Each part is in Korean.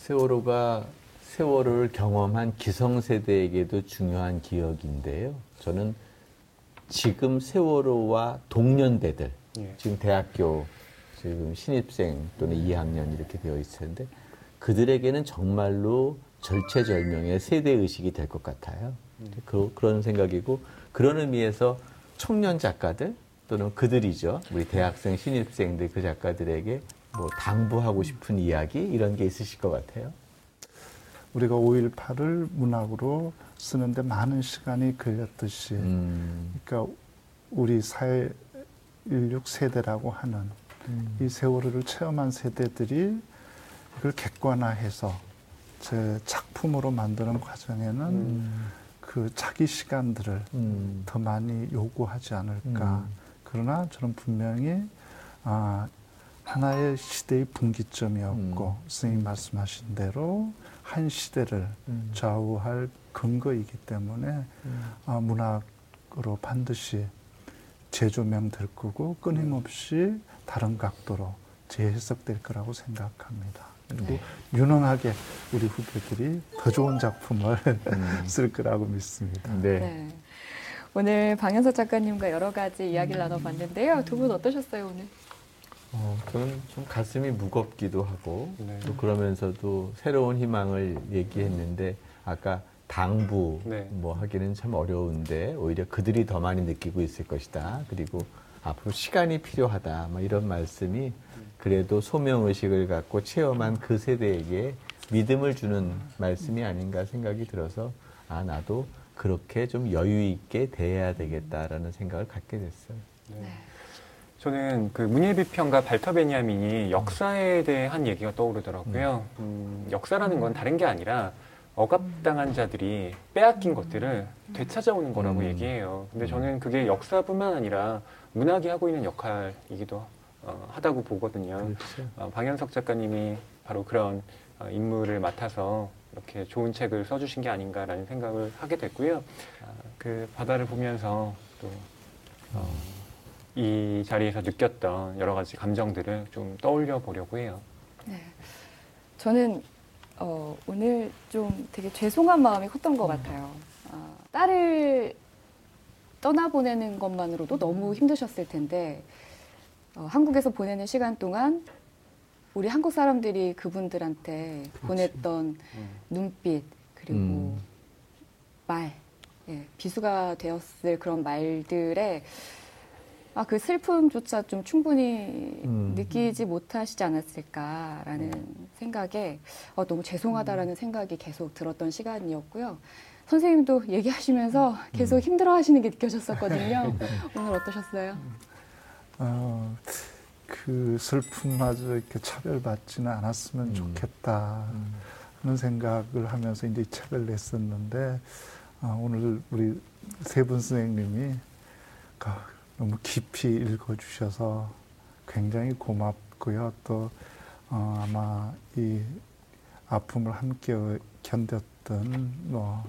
세월호가 세월호를 경험한 기성세대에게도 중요한 기억인데요. 저는 지금 세월호와 동년배들, 예. 지금 대학교 지금 신입생 또는 2학년 이렇게 되어 있을 텐데 그들에게는 정말로 절체절명의 세대 의식이 될 것 같아요. 그, 그런 생각이고 그런 의미에서 청년 작가들 또는 그들이죠. 우리 대학생, 신입생들 그 작가들에게 뭐 당부하고 싶은 이야기 이런 게 있으실 것 같아요. 우리가 5.18을 문학으로 쓰는데 많은 시간이 걸렸듯이 음, 그러니까 우리 사회 인류 세대라고 하는 이 세월호를 체험한 세대들이 이걸 객관화해서 제 작품으로 만드는 과정에는 음, 그 자기 시간들을 음, 더 많이 요구하지 않을까. 음. 그러나 저는 분명히 아, 하나의 시대의 분기점이었고 음. 선생님 말씀하신 대로 한 시대를 음. 좌우할 근거이기 때문에 음. 아, 문학으로 반드시 재조명 될 거고 끊임없이 다른 각도로 재해석될 거라고 생각합니다. 그리고 네. 유능하게 우리 후배들이 더 좋은 작품을 음. 쓸 거라고 믿습니다. 네. 네. 오늘 방현석 작가님과 여러 가지 이야기를 나눠봤는데요. 두 분 어떠셨어요 오늘? 어, 저는 좀 가슴이 무겁기도 하고 네. 또 그러면서도 새로운 희망을 얘기했는데 아까 당부 네. 뭐 하기는 참 어려운데 오히려 그들이 더 많이 느끼고 있을 것이다. 그리고 앞으로 시간이 필요하다. 뭐 이런 말씀이 그래도 소명 의식을 갖고 체험한 그 세대에게 믿음을 주는 말씀이 아닌가 생각이 들어서 아 나도 그렇게 좀 여유 있게 대해야 되겠다라는 생각을 갖게 됐어요. 네. 저는 그 문예비 평가 발터 베냐민이 역사에 대해 한 얘기가 떠오르더라고요. 음, 역사라는 건 다른 게 아니라 억압당한 자들이 빼앗긴 것들을 되찾아오는 거라고 음. 얘기해요. 근데 음. 저는 그게 역사뿐만 아니라 문학이 하고 있는 역할이기도 어, 하다고 보거든요. 그렇죠. 어, 방현석 작가님이 바로 그런 어, 인물을 맡아서 이렇게 좋은 책을 써주신 게 아닌가라는 생각을 하게 됐고요. 아, 그 바다를 보면서 또 어, 이 자리에서 느꼈던 여러 가지 감정들을 좀 떠올려 보려고 해요. 네. 저는 어, 오늘 좀 되게 죄송한 마음이 컸던 것 같아요. 아, 딸을 떠나보내는 것만으로도 너무 힘드셨을 텐데 어, 한국에서 보내는 시간 동안 우리 한국 사람들이 그분들한테 보냈던 눈빛 그리고 음. 말, 예, 비수가 되었을 그런 말들에 아, 그 슬픔조차 좀 충분히 음. 느끼지 못하시지 않았을까라는 생각에 어, 너무 죄송하다라는 생각이 계속 들었던 시간이었고요. 선생님도 얘기하시면서 계속 힘들어 하시는 게 느껴졌었거든요. 오늘 어떠셨어요? 어, 그 슬픔마저 이렇게 차별받지는 않았으면 음. 좋겠다 하는 생각을 하면서 이제 이 책을 냈었는데 아, 오늘 우리 세 분 선생님이 가- 너무 깊이 읽어주셔서 굉장히 고맙고요. 또 어, 아마 이 아픔을 함께 견뎠던 뭐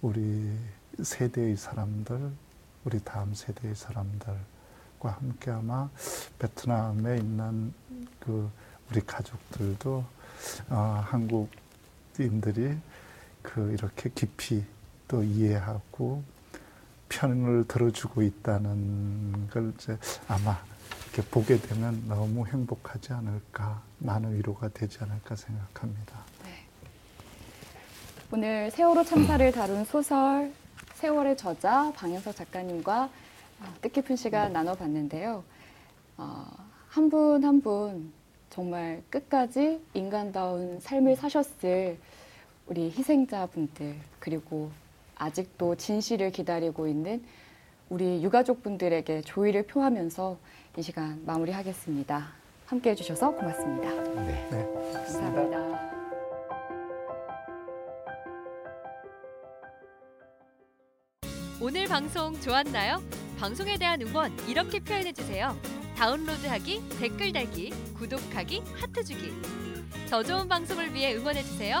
우리 세대의 사람들, 우리 다음 세대의 사람들과 함께 아마 베트남에 있는 그 우리 가족들도 어, 한국인들이 그 이렇게 깊이 또 이해하고 편을 들어주고 있다는 걸 이제 아마 이렇게 보게 되면 너무 행복하지 않을까, 많은 위로가 되지 않을까 생각합니다. 오늘 세월호 참사를 다룬 소설 세월의 저자 방현석 작가님과 어, 뜻깊은 시간 나눠봤는데요. 어, 한분 한 분 정말 끝까지 인간다운 삶을 사셨을 우리 희생자분들 그리고 아직도 진실을 기다리고 있는 우리 유가족분들에게 조의를 표하면서 이 시간 마무리하겠습니다. 함께 해주셔서 고맙습니다. 네. 네. 감사합니다. 오늘 방송 좋았나요? 방송에 대한 응원 이렇게 표현해 주세요. 다운로드하기, 댓글 달기, 구독하기, 하트 주기. 더 좋은 방송을 위해 응원해 주세요.